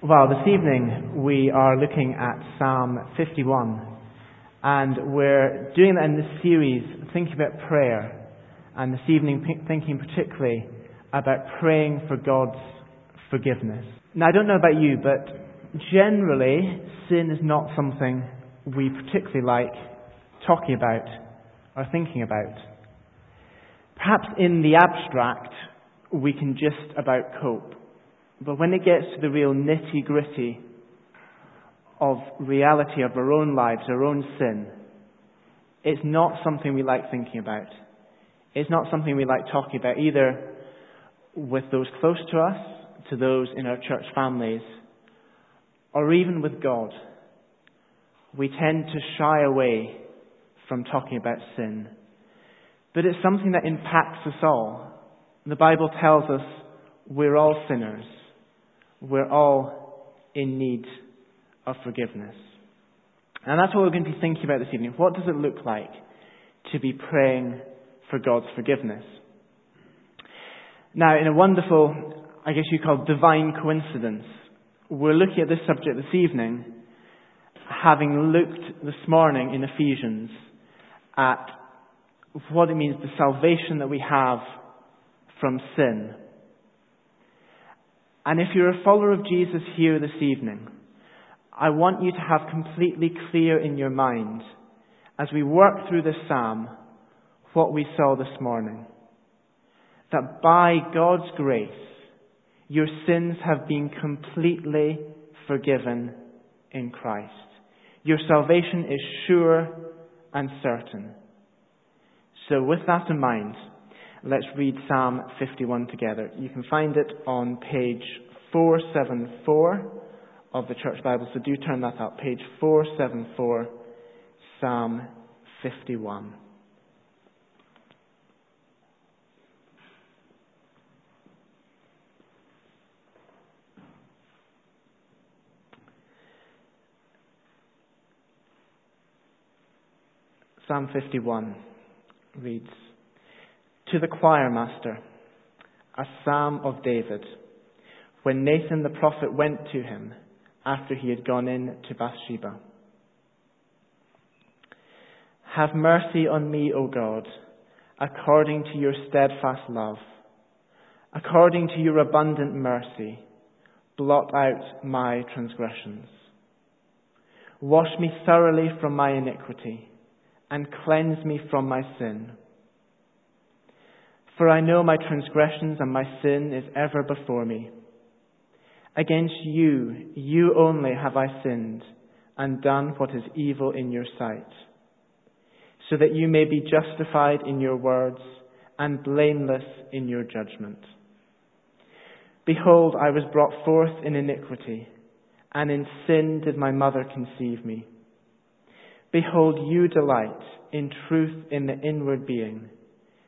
Well, this evening we are looking at Psalm 51, and we're doing that in this series, thinking about prayer, and this evening thinking particularly about praying for God's forgiveness. Now, I don't know about you, but generally, sin is not something we particularly like talking about or thinking about. Perhaps in the abstract, we can just about cope. But when it gets to the real nitty gritty of reality of our own lives, our own sin, it's not something we like thinking about. It's not something we like talking about either with those close to us, to those in our church families, or even with God. We tend to shy away from talking about sin. But it's something that impacts us all. The Bible tells us we're all sinners. We're all in need of forgiveness. And that's what we're going to be thinking about this evening. What does it look like to be praying for God's forgiveness? Now, in a wonderful, I guess you call divine coincidence, we're looking at this subject this evening, having looked this morning in Ephesians at what it means, the salvation that we have from sin. And if you're a follower of Jesus here this evening, I want you to have completely clear in your mind, as we work through this psalm, what we saw this morning. That by God's grace, your sins have been completely forgiven in Christ. Your salvation is sure and certain. So with that in mind, Let's read Psalm 51 together. You can find it on page 474 of the Church Bible, so do turn that up. Page 474, Psalm 51. Psalm 51 reads, to the choir master, a psalm of David, when Nathan the prophet went to him after he had gone in to Bathsheba. Have mercy on me, O God, according to your steadfast love. According to your abundant mercy, blot out my transgressions. Wash me thoroughly from my iniquity and cleanse me from my sin. For I know my transgressions and my sin is ever before me. Against you, you only have I sinned and done what is evil in your sight, so that you may be justified in your words and blameless in your judgment. Behold, I was brought forth in iniquity, and in sin did my mother conceive me. Behold, you delight in truth in the inward being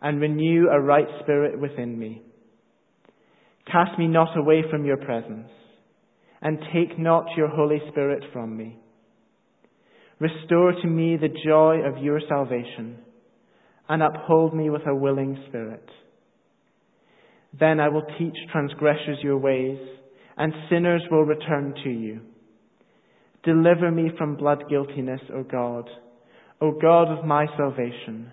and renew a right spirit within me. Cast me not away from your presence, and take not your Holy Spirit from me. Restore to me the joy of your salvation, and uphold me with a willing spirit. Then I will teach transgressors your ways, and sinners will return to you. Deliver me from blood guiltiness, O God, O God of my salvation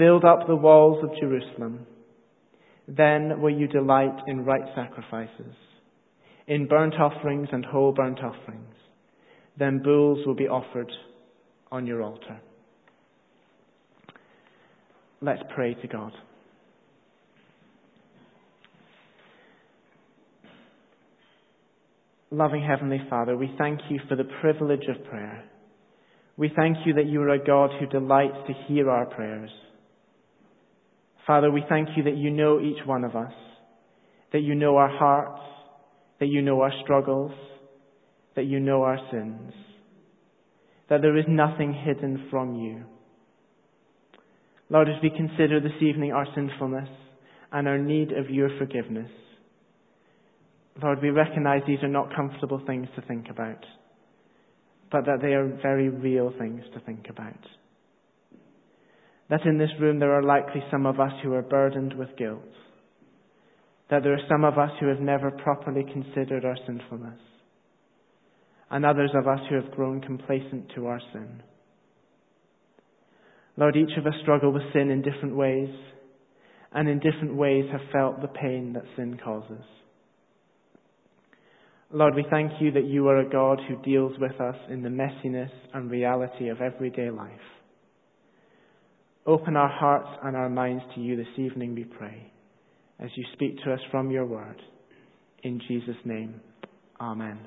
Build up the walls of Jerusalem. Then will you delight in right sacrifices, in burnt offerings and whole burnt offerings. then bulls will be offered on your altar. Let's pray to God. Loving Heavenly Father, we thank you for the privilege of prayer. We thank you that you are a God who delights to hear our prayers. Father, we thank you that you know each one of us, that you know our hearts, that you know our struggles, that you know our sins, that there is nothing hidden from you. Lord, as we consider this evening our sinfulness and our need of your forgiveness, Lord, we recognize these are not comfortable things to think about, but that they are very real things to think about. That in this room there are likely some of us who are burdened with guilt. That there are some of us who have never properly considered our sinfulness. And others of us who have grown complacent to our sin. Lord, each of us struggle with sin in different ways, and in different ways have felt the pain that sin causes. Lord, we thank you that you are a God who deals with us in the messiness and reality of everyday life. Open our hearts and our minds to you this evening, we pray, as you speak to us from your word. In Jesus' name, Amen.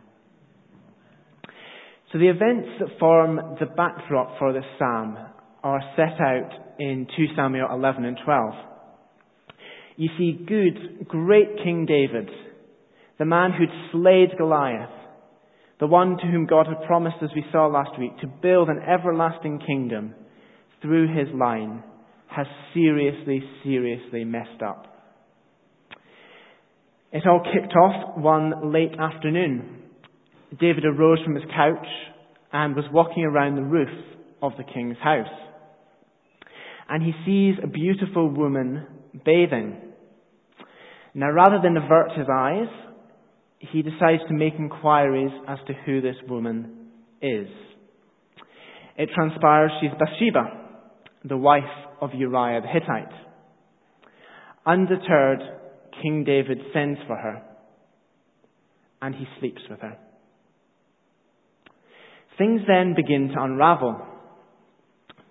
So the events that form the backdrop for this psalm are set out in 2 Samuel 11 and 12. You see good, great King David the man who'd slayed Goliath, the one to whom God had promised, as we saw last week, to build an everlasting kingdom through his line, has seriously, seriously messed up. It all kicked off one late afternoon. David arose from his couch and was walking around the roof of the king's house. And he sees a beautiful woman bathing. Now, rather than avert his eyes, he decides to make inquiries as to who this woman is. It transpires she's Bathsheba, the wife of Uriah the Hittite. Undeterred, King David sends for her and he sleeps with her. Things then begin to unravel.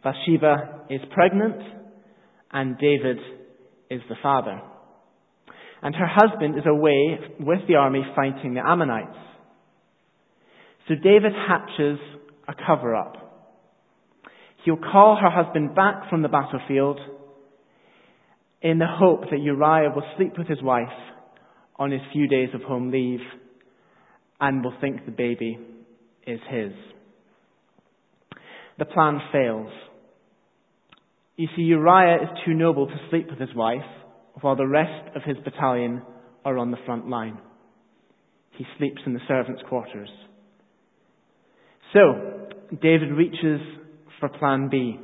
Bathsheba is pregnant and David is the father and her husband is away with the army fighting the Ammonites. So David hatches a cover up. He'll call her husband back from the battlefield in the hope that Uriah will sleep with his wife on his few days of home leave and will think the baby is his. The plan fails. You see, Uriah is too noble to sleep with his wife, while the rest of his battalion are on the front line. He sleeps in the servants' quarters. So, David reaches for plan B.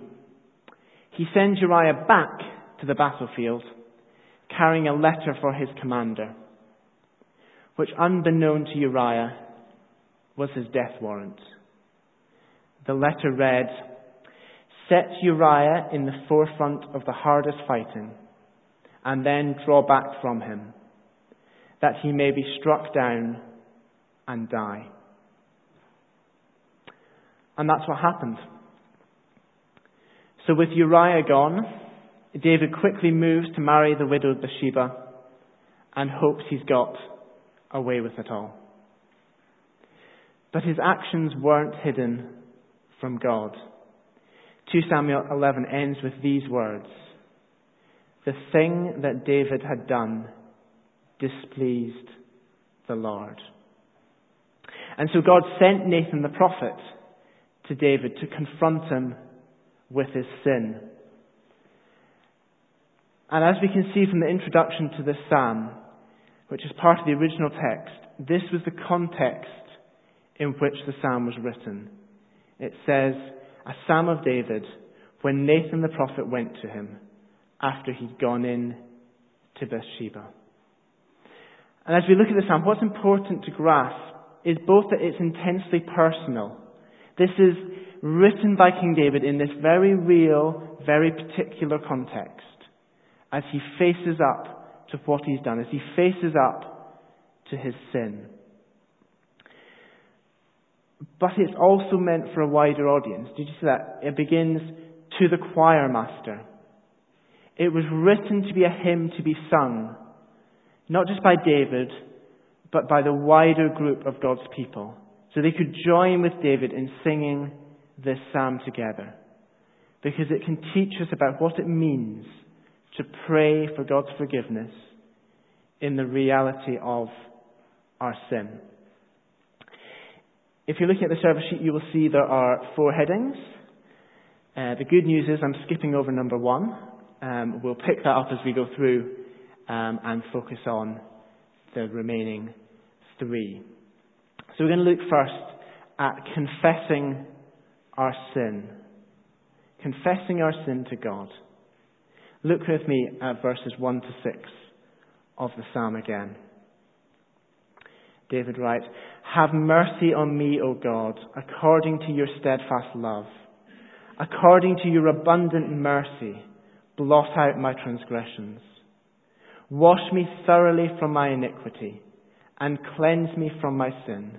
He sends Uriah back to the battlefield, carrying a letter for his commander, which, unbeknown to Uriah, was his death warrant. The letter read, Set Uriah in the forefront of the hardest fighting and then draw back from him, that he may be struck down and die. And that's what happened. So with Uriah gone, David quickly moves to marry the widowed Bathsheba and hopes he's got away with it all. But his actions weren't hidden from God. 2 Samuel 11 ends with these words the thing that David had done displeased the Lord. And so God sent Nathan the prophet to David to confront him with his sin. And as we can see from the introduction to this psalm, which is part of the original text, this was the context in which the psalm was written. It says, A psalm of David when Nathan the prophet went to him after he'd gone in to Bathsheba. And as we look at this psalm, what's important to grasp is both that it's intensely personal. This is written by King David in this very real, very particular context as he faces up to what he's done, as he faces up to his sin. but it's also meant for a wider audience. Did you see that? It begins to the choir master. It was written to be a hymn to be sung, not just by David, but by the wider group of God's people. So they could join with David in singing this psalm together. Because it can teach us about what it means to pray for God's forgiveness in the reality of our sin. If you're looking at the service sheet, you will see there are four headings. Uh, the good news is I'm skipping over number one. Um, we'll pick that up as we go through um, and focus on the remaining three. So we're going to look first at confessing our sin. Confessing our sin to God. Look with me at verses 1 to 6 of the psalm again. David writes, Have mercy on me, O God, according to your steadfast love. According to your abundant mercy, blot out my transgressions. Wash me thoroughly from my iniquity and cleanse me from my sin.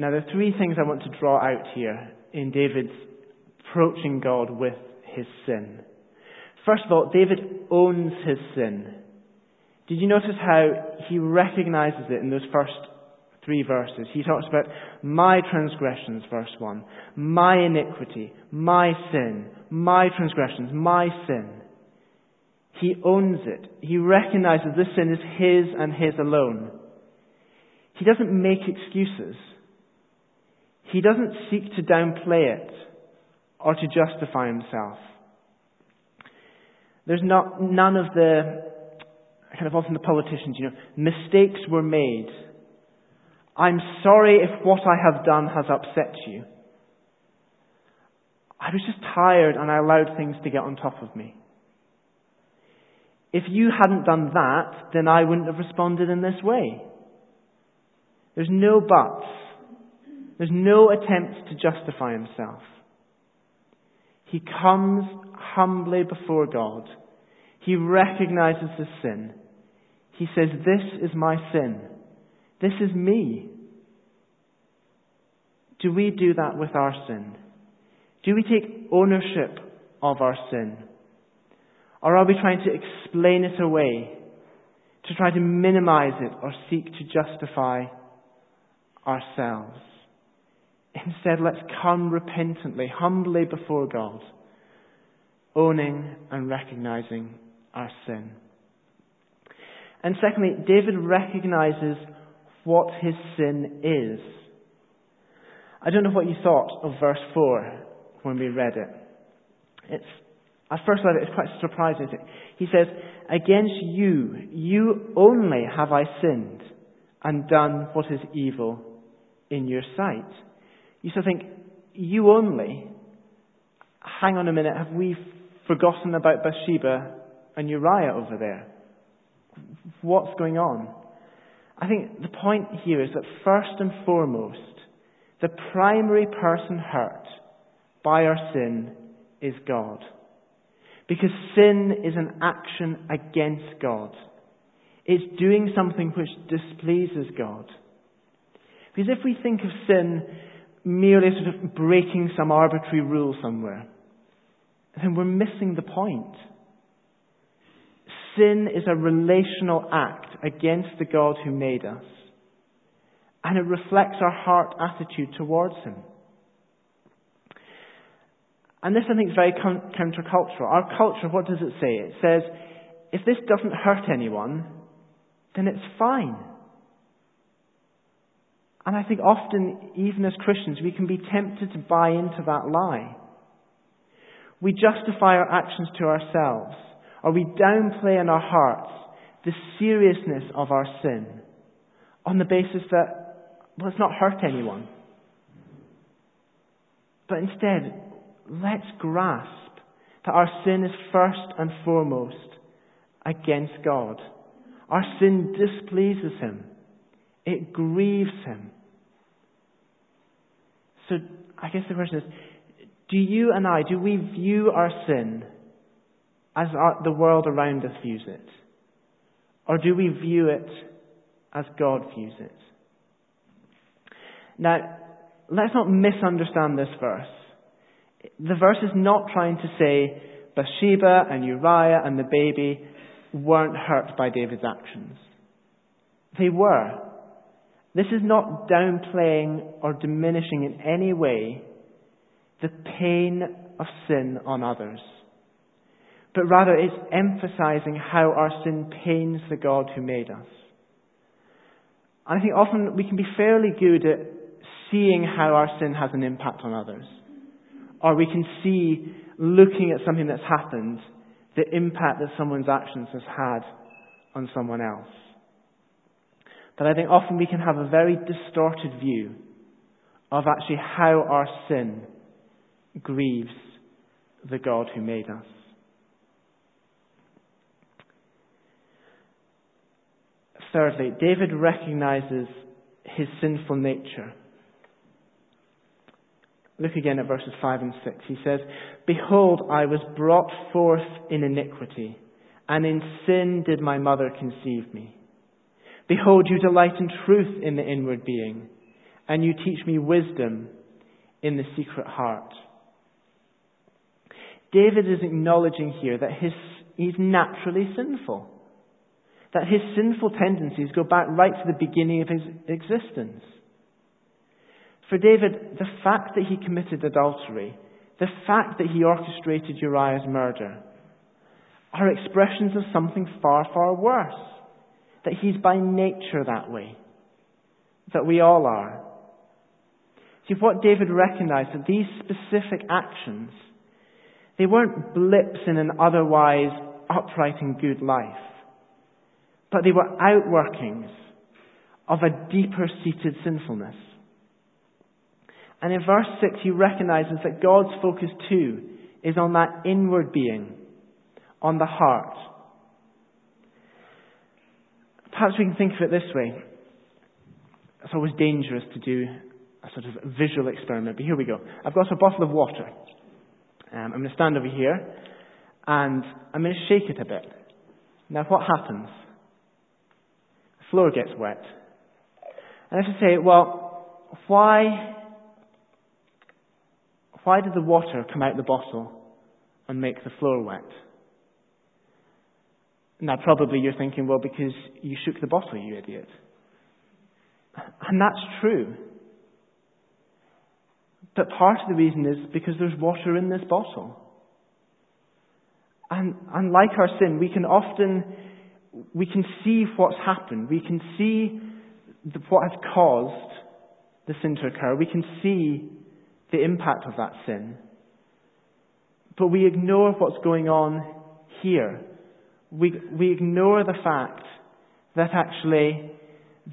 Now, there are three things I want to draw out here in David's approaching God with his sin. First of all, David owns his sin. Did you notice how he recognizes it in those first three verses? He talks about my transgressions, verse 1, my iniquity, my sin, my transgressions, my sin. He owns it. He recognizes this sin is his and his alone. He doesn't make excuses. He doesn't seek to downplay it or to justify himself. There's not, none of the kind of often the politicians, you know, mistakes were made. I'm sorry if what I have done has upset you. I was just tired and I allowed things to get on top of me. If you hadn't done that, then I wouldn't have responded in this way. There's no buts. There's no attempt to justify himself. He comes humbly before God. He recognizes his sin. He says, This is my sin. This is me. Do we do that with our sin? Do we take ownership of our sin? Or are we trying to explain it away, to try to minimize it or seek to justify ourselves? Instead, let's come repentantly, humbly before God, owning and recognizing our sin. And secondly, David recognizes what his sin is. I don't know what you thought of verse 4 when we read it. It's, at first sight, it's quite surprising. He says, Against you, you only have I sinned and done what is evil in your sight. You of think, you only? Hang on a minute, have we forgotten about Bathsheba and Uriah over there? what's going on? I think the point here is that first and foremost, the primary person hurt by our sin is God. Because sin is an action against God. It's doing something which displeases God. Because if we think of sin merely sort of breaking some arbitrary rule somewhere, then we're missing the point. Sin is a relational act against the God who made us. And it reflects our heart attitude towards Him. And this, I think, is very countercultural. Our culture, what does it say? It says, if this doesn't hurt anyone, then it's fine. And I think often, even as Christians, we can be tempted to buy into that lie. We justify our actions to ourselves or we downplay in our hearts the seriousness of our sin on the basis that, well, it's not hurt anyone. But instead, let's grasp that our sin is first and foremost against God. Our sin displeases Him. It grieves Him. So I guess the question is, do you and I, do we view our sin as our, the world around us views it? Or do we view it as God views it? Now, let's not misunderstand this verse. The verse is not trying to say Bathsheba and Uriah and the baby weren't hurt by David's actions. They were. This is not downplaying or diminishing in any way the pain of sin on others, but rather it's emphasizing how our sin pains the God who made us. And I think often we can be fairly good at seeing how our sin has an impact on others. Or we can see, looking at something that's happened, the impact that someone's actions has had on someone else. But I think often we can have a very distorted view of actually how our sin grieves the God who made us. Thirdly, David recognizes his sinful nature. Look again at verses 5 and 6. He says, Behold, I was brought forth in iniquity, and in sin did my mother conceive me. Behold, you delight in truth in the inward being, and you teach me wisdom in the secret heart. David is acknowledging here that his, he's naturally sinful. That his sinful tendencies go back right to the beginning of his existence. For David, the fact that he committed adultery, the fact that he orchestrated Uriah's murder, are expressions of something far, far worse. That he's by nature that way. That we all are. See, what David recognized that these specific actions, they weren't blips in an otherwise upright and good life, but they were outworkings of a deeper seated sinfulness. And in verse 6, he recognizes that God's focus too is on that inward being, on the heart. Perhaps we can think of it this way. It's always dangerous to do a sort of visual experiment, but here we go. I've got a bottle of water. Um, I'm going to stand over here and I'm going to shake it a bit. Now, what happens? The floor gets wet. And I have to say, well, why why did the water come out the bottle and make the floor wet? Now, probably you're thinking, well, because you shook the bottle, you idiot. And that's true. But part of the reason is because there's water in this bottle. And, and like our sin, we can often, we can see what's happened. We can see the, what has caused the sin to occur. We can see the impact of that sin. But we ignore what's going on here. We, we ignore the fact that actually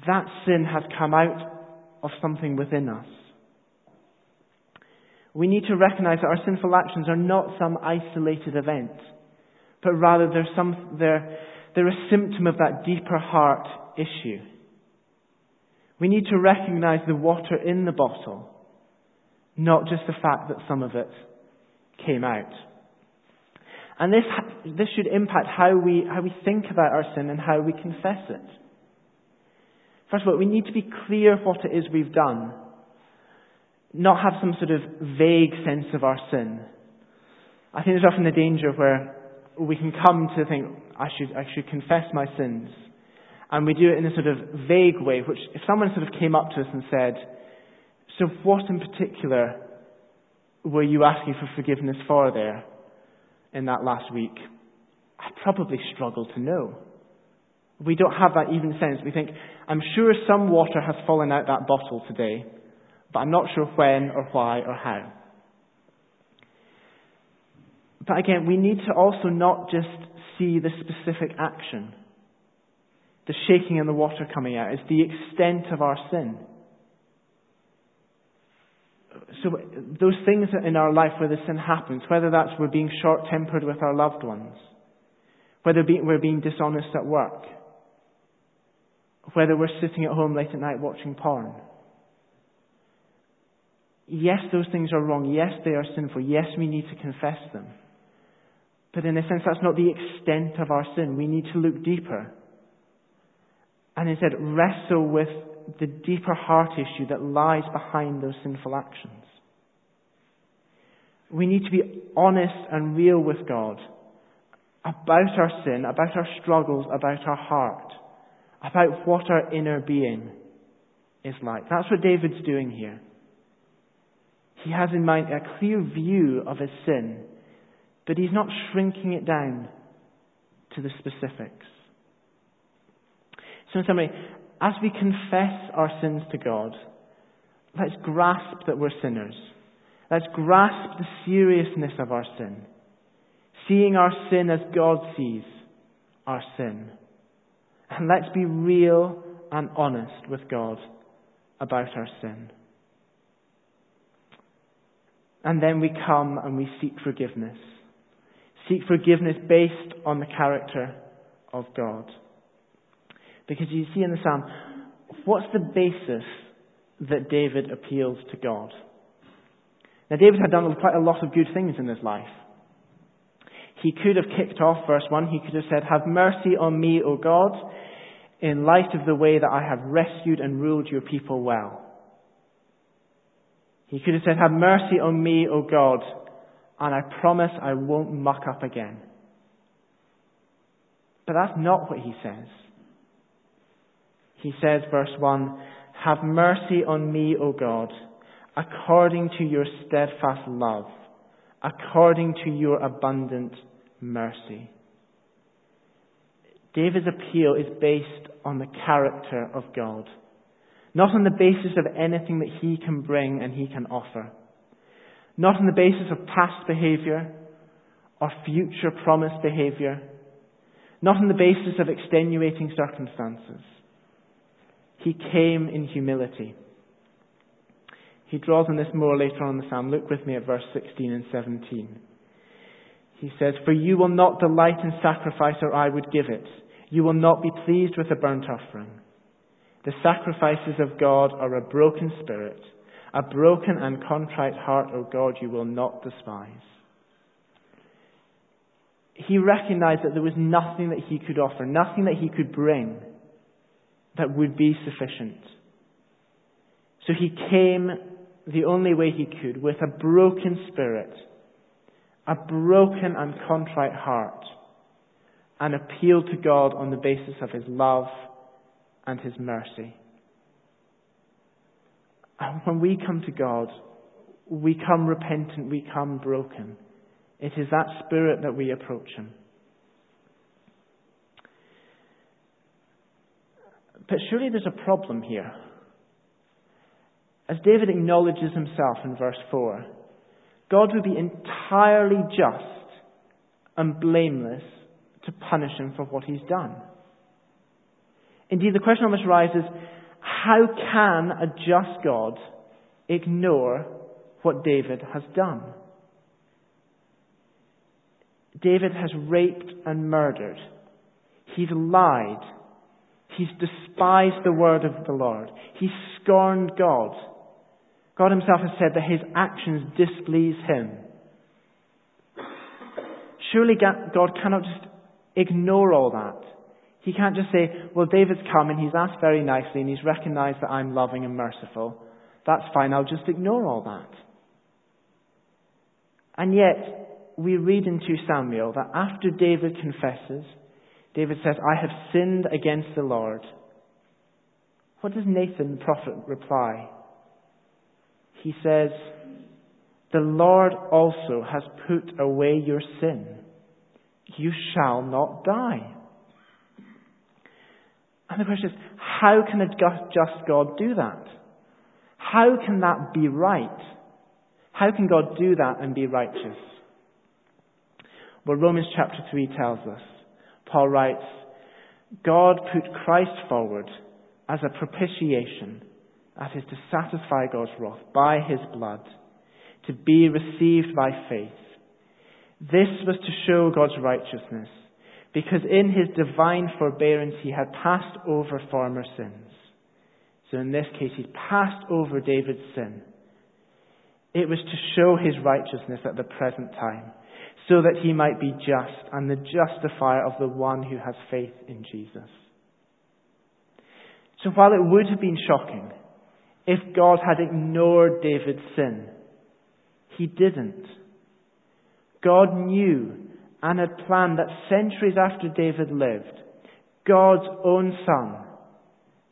that sin has come out of something within us. We need to recognize that our sinful actions are not some isolated event, but rather they're, some, they're, they're a symptom of that deeper heart issue. We need to recognize the water in the bottle not just the fact that some of it came out. And this, this should impact how we, how we think about our sin and how we confess it. First of all, we need to be clear what it is we've done, not have some sort of vague sense of our sin. I think there's often a danger where we can come to think, I should, I should confess my sins. And we do it in a sort of vague way, which if someone sort of came up to us and said, so, what in particular were you asking for forgiveness for there in that last week? I probably struggle to know. We don't have that even sense. We think, I'm sure some water has fallen out that bottle today, but I'm not sure when or why or how. But again, we need to also not just see the specific action. The shaking and the water coming out is the extent of our sin. So those things in our life where the sin happens, whether that's we're being short-tempered with our loved ones, whether we're being dishonest at work, whether we're sitting at home late at night watching porn. Yes, those things are wrong. Yes, they are sinful. Yes, we need to confess them. But in a sense, that's not the extent of our sin. We need to look deeper. And instead, wrestle with the deeper heart issue that lies behind those sinful actions. We need to be honest and real with God about our sin, about our struggles, about our heart, about what our inner being is like. That's what David's doing here. He has in mind a clear view of his sin, but he's not shrinking it down to the specifics. So, in summary, as we confess our sins to God, let's grasp that we're sinners. Let's grasp the seriousness of our sin, seeing our sin as God sees our sin. And let's be real and honest with God about our sin. And then we come and we seek forgiveness. Seek forgiveness based on the character of God. Because you see in the psalm, what's the basis that David appeals to God? Now, David had done quite a lot of good things in his life. He could have kicked off verse 1. He could have said, Have mercy on me, O God, in light of the way that I have rescued and ruled your people well. He could have said, Have mercy on me, O God, and I promise I won't muck up again. But that's not what he says. He says, verse 1, Have mercy on me, O God, according to your steadfast love, according to your abundant mercy. David's appeal is based on the character of God, not on the basis of anything that he can bring and he can offer, not on the basis of past behavior or future promised behavior, not on the basis of extenuating circumstances. He came in humility. He draws on this more later on in the psalm. Look with me at verse 16 and 17. He says, For you will not delight in sacrifice, or I would give it. You will not be pleased with a burnt offering. The sacrifices of God are a broken spirit, a broken and contrite heart, O God, you will not despise. He recognized that there was nothing that he could offer, nothing that he could bring that would be sufficient. So he came the only way he could, with a broken spirit, a broken and contrite heart, and appealed to God on the basis of his love and his mercy. And when we come to God, we come repentant, we come broken. It is that spirit that we approach him. But surely there's a problem here. As David acknowledges himself in verse 4, God would be entirely just and blameless to punish him for what he's done. Indeed, the question almost arises how can a just God ignore what David has done? David has raped and murdered. He's lied. He's despised the word of the Lord. He's scorned God. God himself has said that his actions displease him. Surely God cannot just ignore all that. He can't just say, well, David's come and he's asked very nicely and he's recognized that I'm loving and merciful. That's fine, I'll just ignore all that. And yet, we read in 2 Samuel that after David confesses, David says, I have sinned against the Lord. What does Nathan the prophet reply? He says, The Lord also has put away your sin. You shall not die. And the question is, how can a just God do that? How can that be right? How can God do that and be righteous? Well, Romans chapter 3 tells us. Paul writes, God put Christ forward as a propitiation, that is to satisfy God's wrath by his blood, to be received by faith. This was to show God's righteousness, because in his divine forbearance he had passed over former sins. So in this case, he passed over David's sin. It was to show his righteousness at the present time, so that he might be just and the justifier of the one who has faith in Jesus. So while it would have been shocking if God had ignored David's sin, he didn't. God knew and had planned that centuries after David lived, God's own son,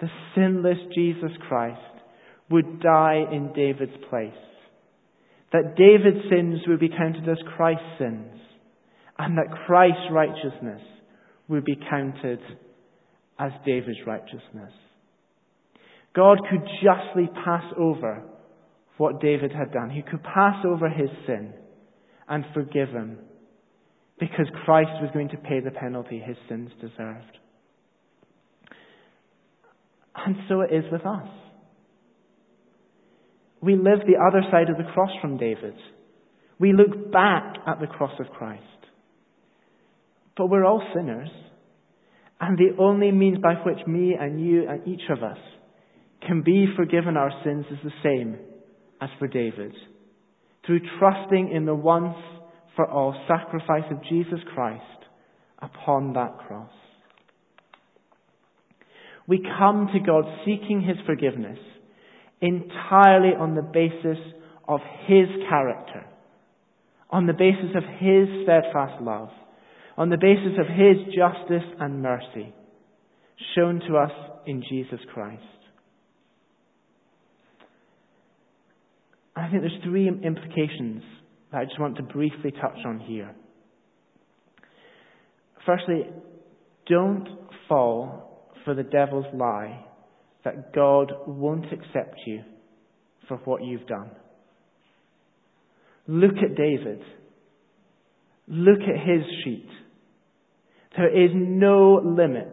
the sinless Jesus Christ, would die in David's place. That David's sins would be counted as Christ's sins, and that Christ's righteousness would be counted as David's righteousness. God could justly pass over what David had done. He could pass over his sin and forgive him because Christ was going to pay the penalty his sins deserved. And so it is with us. We live the other side of the cross from David. We look back at the cross of Christ. But we're all sinners. And the only means by which me and you and each of us can be forgiven our sins is the same as for David. Through trusting in the once for all sacrifice of Jesus Christ upon that cross. We come to God seeking His forgiveness entirely on the basis of His character, on the basis of His steadfast love, on the basis of His justice and mercy shown to us in Jesus Christ. I think there's three implications that I just want to briefly touch on here. Firstly, don't fall for the devil's lie that God won't accept you for what you've done. Look at David. Look at his sheet. There is no limit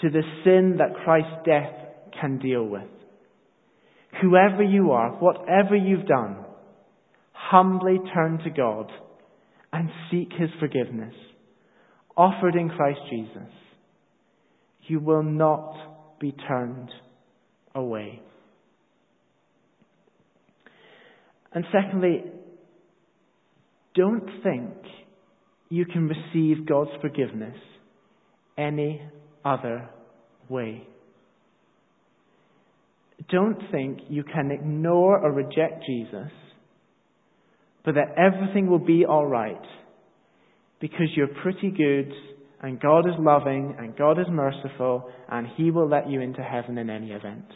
to the sin that Christ's death can deal with whoever you are, whatever you've done, humbly turn to God and seek His forgiveness, offered in Christ Jesus. You will not be turned away. And secondly, don't think you can receive God's forgiveness any other way. Don't think you can ignore or reject Jesus, but that everything will be alright because you're pretty good and God is loving and God is merciful and He will let you into heaven in any event.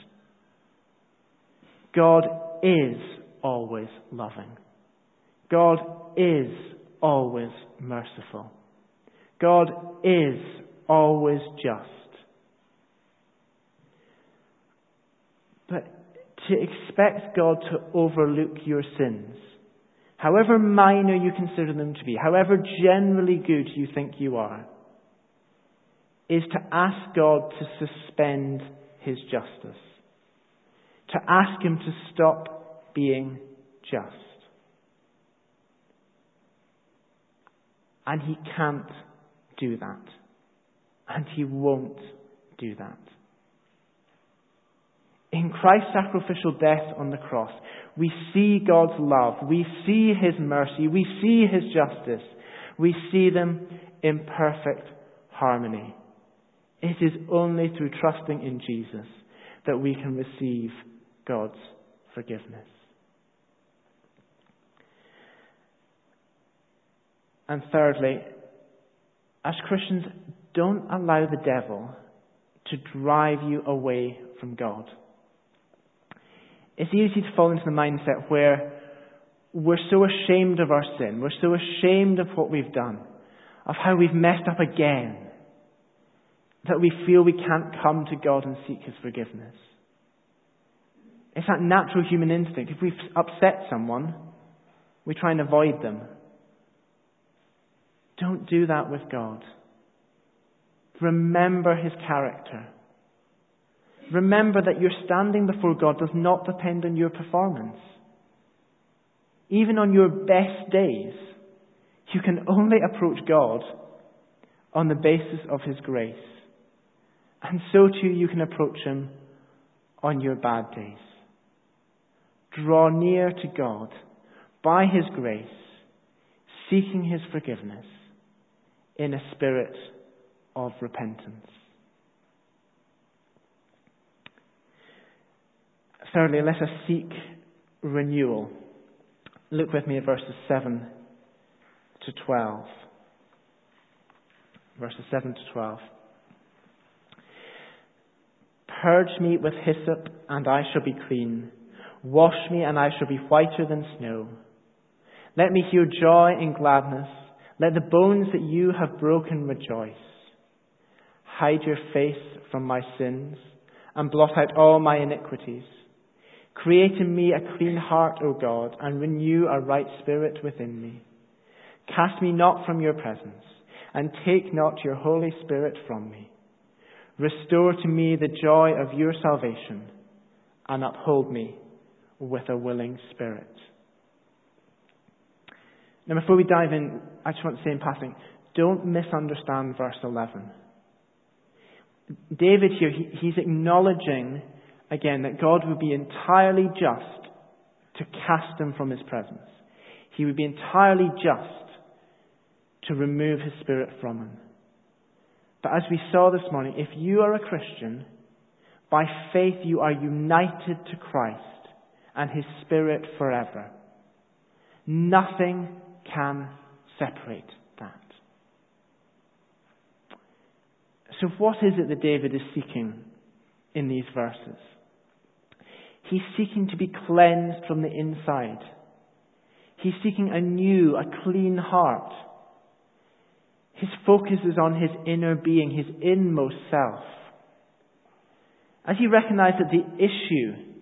God is always loving. God is always merciful. God is always just. But to expect God to overlook your sins, however minor you consider them to be, however generally good you think you are, is to ask God to suspend his justice, to ask him to stop being just. And he can't do that. And he won't do that. In Christ's sacrificial death on the cross, we see God's love, we see His mercy, we see His justice, we see them in perfect harmony. It is only through trusting in Jesus that we can receive God's forgiveness. And thirdly, as Christians, don't allow the devil to drive you away from God. It's easy to fall into the mindset where we're so ashamed of our sin, we're so ashamed of what we've done, of how we've messed up again, that we feel we can't come to God and seek His forgiveness. It's that natural human instinct. If we've upset someone, we try and avoid them. Don't do that with God. Remember His character. remember that your standing before God does not depend on your performance. Even on your best days, you can only approach God on the basis of His grace. And so too you can approach Him on your bad days. Draw near to God by His grace, seeking His forgiveness in a spirit of repentance. Thirdly, let us seek renewal. Look with me at verses 7 to 12. Verses 7 to 12. Purge me with hyssop, and I shall be clean. Wash me, and I shall be whiter than snow. Let me hear joy and gladness. Let the bones that you have broken rejoice. Hide your face from my sins, and blot out all my iniquities. Create in me a clean heart, O God, and renew a right spirit within me. Cast me not from your presence, and take not your Holy Spirit from me. Restore to me the joy of your salvation, and uphold me with a willing spirit. Now, before we dive in, I just want to say in passing, don't misunderstand verse 11. David here, he, he's acknowledging again that God would be entirely just to cast him from his presence. He would be entirely just to remove his spirit from him. But as we saw this morning, if you are a Christian, by faith you are united to Christ and his spirit forever. Nothing can separate that. So, what is it that David is seeking in these verses? He's seeking to be cleansed from the inside. He's seeking a new, a clean heart. His focus is on his inner being, his inmost self. As he recognized that the issue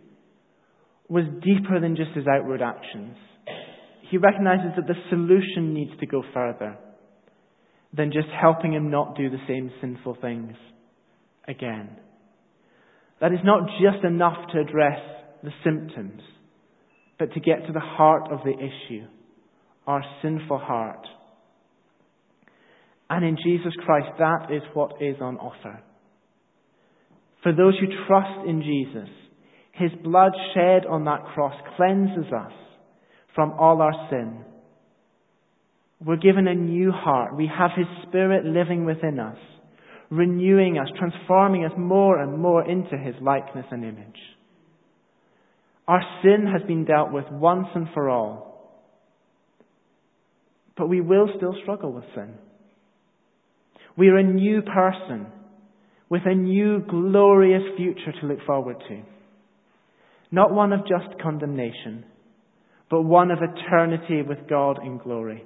was deeper than just his outward actions, he recognizes that the solution needs to go further than just helping him not do the same sinful things again. That is not just enough to address the symptoms, but to get to the heart of the issue, our sinful heart. And in Jesus Christ, that is what is on offer. For those who trust in Jesus, His blood shed on that cross cleanses us from all our sin. We're given a new heart. We have His Spirit living within us, renewing us, transforming us more and more into His likeness and image. Our sin has been dealt with once and for all. But we will still struggle with sin. We are a new person with a new glorious future to look forward to. Not one of just condemnation, but one of eternity with God in glory.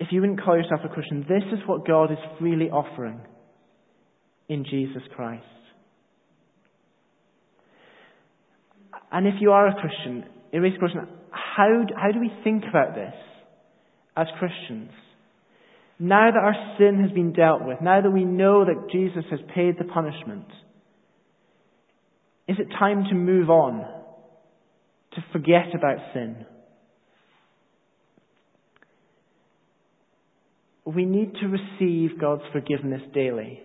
If you wouldn't call yourself a Christian, this is what God is freely offering in Jesus Christ. And if you are a Christian, it raises the question how, how do we think about this as Christians? Now that our sin has been dealt with, now that we know that Jesus has paid the punishment, is it time to move on, to forget about sin? We need to receive God's forgiveness daily.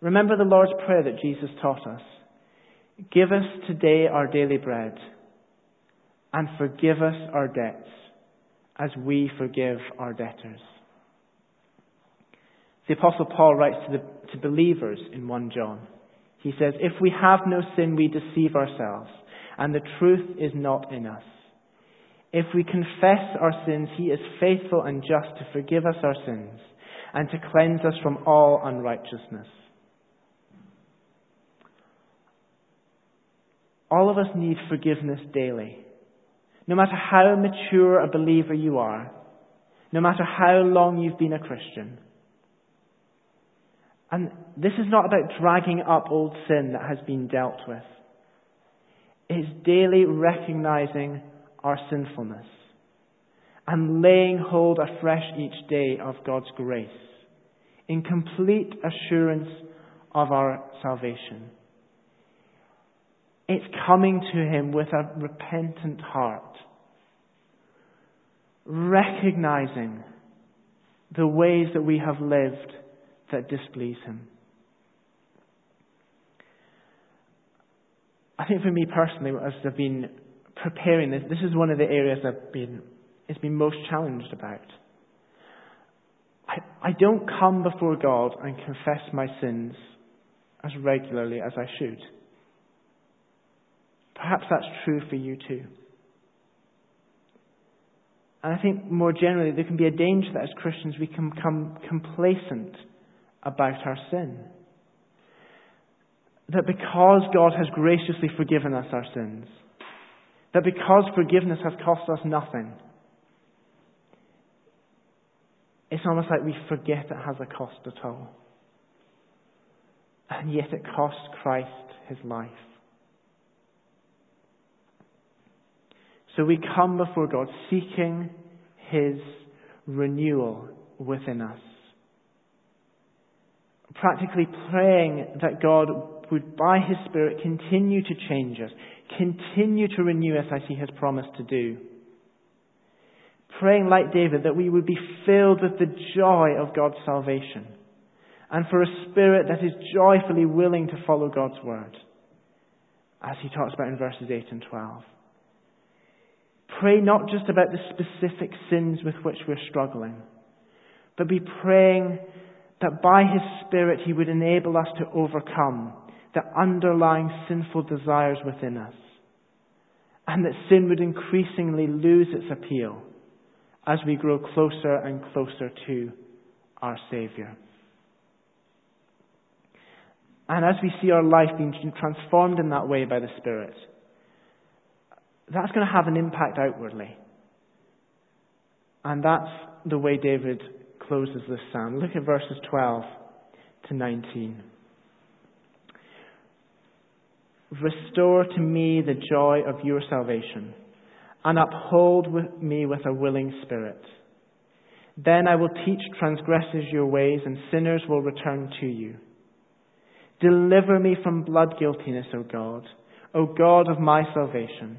Remember the Lord's Prayer that Jesus taught us. Give us today our daily bread, and forgive us our debts, as we forgive our debtors. The Apostle Paul writes to, the, to believers in 1 John. He says, If we have no sin, we deceive ourselves, and the truth is not in us. If we confess our sins, he is faithful and just to forgive us our sins and to cleanse us from all unrighteousness. All of us need forgiveness daily. No matter how mature a believer you are, no matter how long you've been a Christian. And this is not about dragging up old sin that has been dealt with. It's daily recognizing our sinfulness and laying hold afresh each day of God's grace in complete assurance of our salvation. It's coming to Him with a repentant heart, recognizing the ways that we have lived that displease Him. I think for me personally, as I've been preparing this, this is one of the areas I've been, it's been most challenged about. I, I don't come before God and confess my sins as regularly as I should. Perhaps that's true for you too. And I think more generally, there can be a danger that as Christians we can become complacent about our sin. That because God has graciously forgiven us our sins, that because forgiveness has cost us nothing, it's almost like we forget it has a cost at all. And yet it cost Christ his life. So we come before God seeking his renewal within us. Practically praying that God would, by his Spirit, continue to change us, continue to renew us as he has promised to do. Praying like David that we would be filled with the joy of God's salvation and for a spirit that is joyfully willing to follow God's word, as he talks about in verses 8 and 12. Pray not just about the specific sins with which we're struggling, but be praying that by His Spirit He would enable us to overcome the underlying sinful desires within us, and that sin would increasingly lose its appeal as we grow closer and closer to our Saviour. And as we see our life being transformed in that way by the Spirit, that's going to have an impact outwardly. And that's the way David closes this psalm. Look at verses 12 to 19. Restore to me the joy of your salvation, and uphold with me with a willing spirit. Then I will teach transgressors your ways, and sinners will return to you. Deliver me from blood guiltiness, O God, O God of my salvation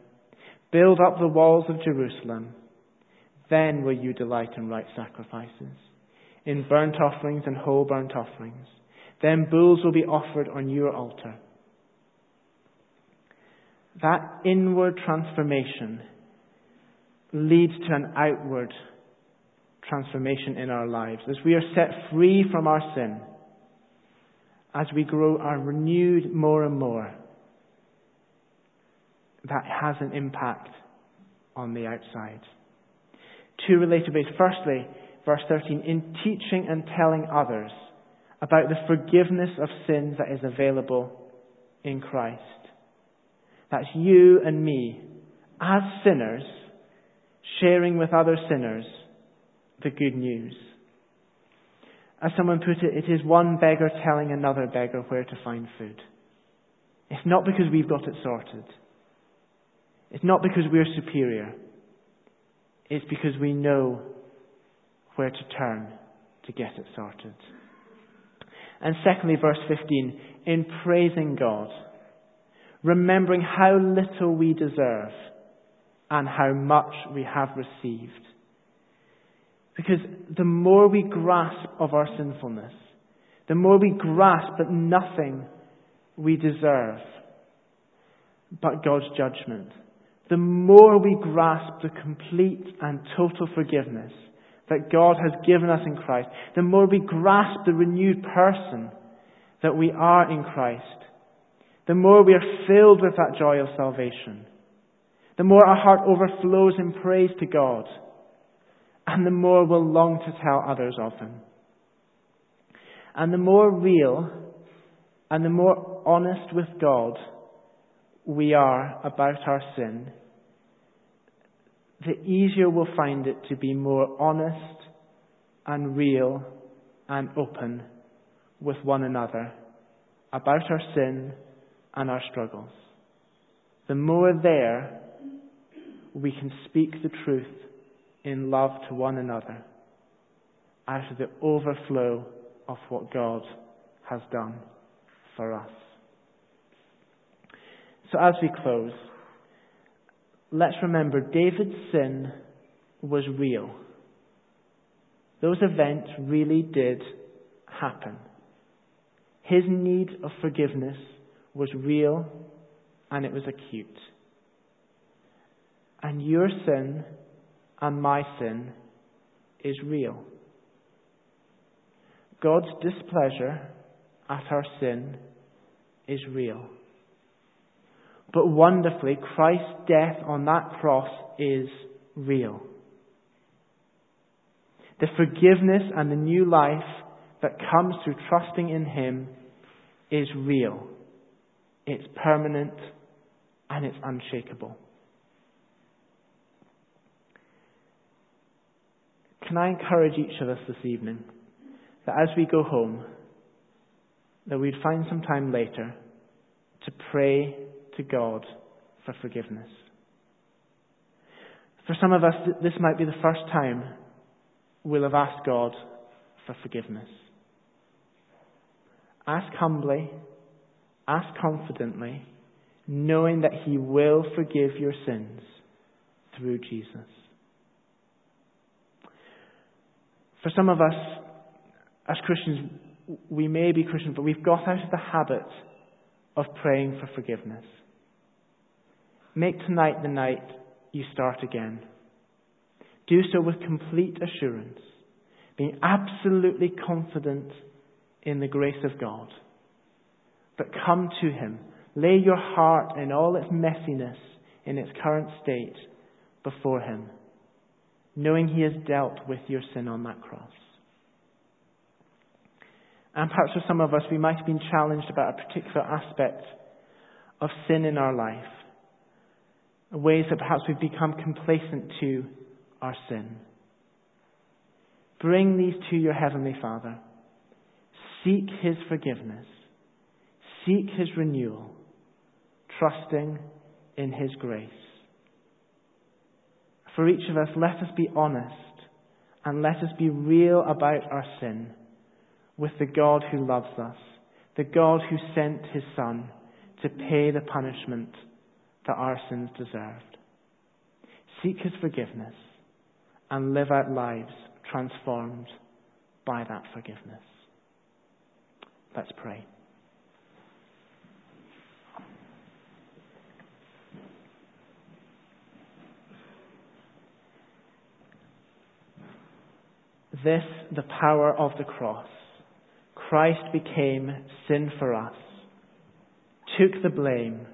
Build up the walls of Jerusalem. Then will you delight in right sacrifices, in burnt offerings and whole burnt offerings. Then bulls will be offered on your altar. That inward transformation leads to an outward transformation in our lives. As we are set free from our sin, as we grow are renewed more and more, that has an impact on the outside. Two related ways. Firstly, verse 13, in teaching and telling others about the forgiveness of sins that is available in Christ. That's you and me, as sinners, sharing with other sinners the good news. As someone put it, it is one beggar telling another beggar where to find food. It's not because we've got it sorted. It's not because we're superior. It's because we know where to turn to get it sorted. And secondly, verse 15, in praising God, remembering how little we deserve and how much we have received. Because the more we grasp of our sinfulness, the more we grasp that nothing we deserve but God's judgment, the more we grasp the complete and total forgiveness that God has given us in Christ, the more we grasp the renewed person that we are in Christ, the more we are filled with that joy of salvation, the more our heart overflows in praise to God, and the more we'll long to tell others of Him. And the more real And the more honest with God we are about our sin, the easier we'll find it to be more honest and real and open with one another about our sin and our struggles. The more there we can speak the truth in love to one another out of the overflow of what God has done for us. So as we close, let's remember David's sin was real. Those events really did happen. His need of forgiveness was real and it was acute. And your sin and my sin is real. God's displeasure at our sin is real. But wonderfully, Christ's death on that cross is real. The forgiveness and the new life that comes through trusting in Him is real. It's permanent and it's unshakable. Can I encourage each of us this evening that as we go home, that we'd find some time later to pray to God for forgiveness. For some of us, this might be the first time we'll have asked God for forgiveness. Ask humbly, ask confidently, knowing that He will forgive your sins through Jesus. For some of us, as Christians, we may be Christians, but we've got out of the habit of praying for forgiveness. Make tonight the night you start again. Do so with complete assurance, being absolutely confident in the grace of God. But come to Him. Lay your heart in all its messiness, in its current state, before Him, knowing He has dealt with your sin on that cross. And perhaps for some of us, we might have been challenged about a particular aspect of sin in our life, ways that perhaps we've become complacent to our sin. Bring these to your Heavenly Father. Seek His forgiveness. Seek His renewal, trusting in His grace. For each of us, let us be honest and let us be real about our sin with the God who loves us, the God who sent His Son to pay the punishment that our sins deserved. Seek His forgiveness and live out lives transformed by that forgiveness. Let's pray. This, the power of the cross. Christ became sin for us, took the blame,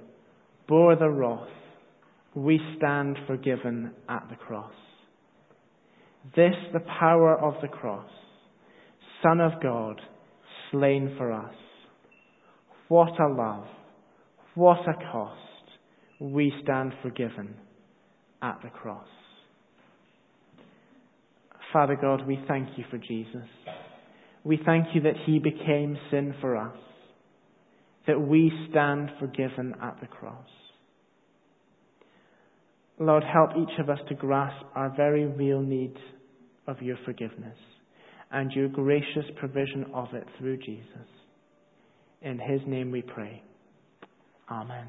bore the wrath. We stand forgiven at the cross. This, the power of the cross. Son of God, slain for us. What a love. What a cost. We stand forgiven at the cross. Father God, we thank you for Jesus. We thank you that he became sin for us, that we stand forgiven at the cross. Lord, help each of us to grasp our very real need of your forgiveness and your gracious provision of it through Jesus. In his name we pray. Amen.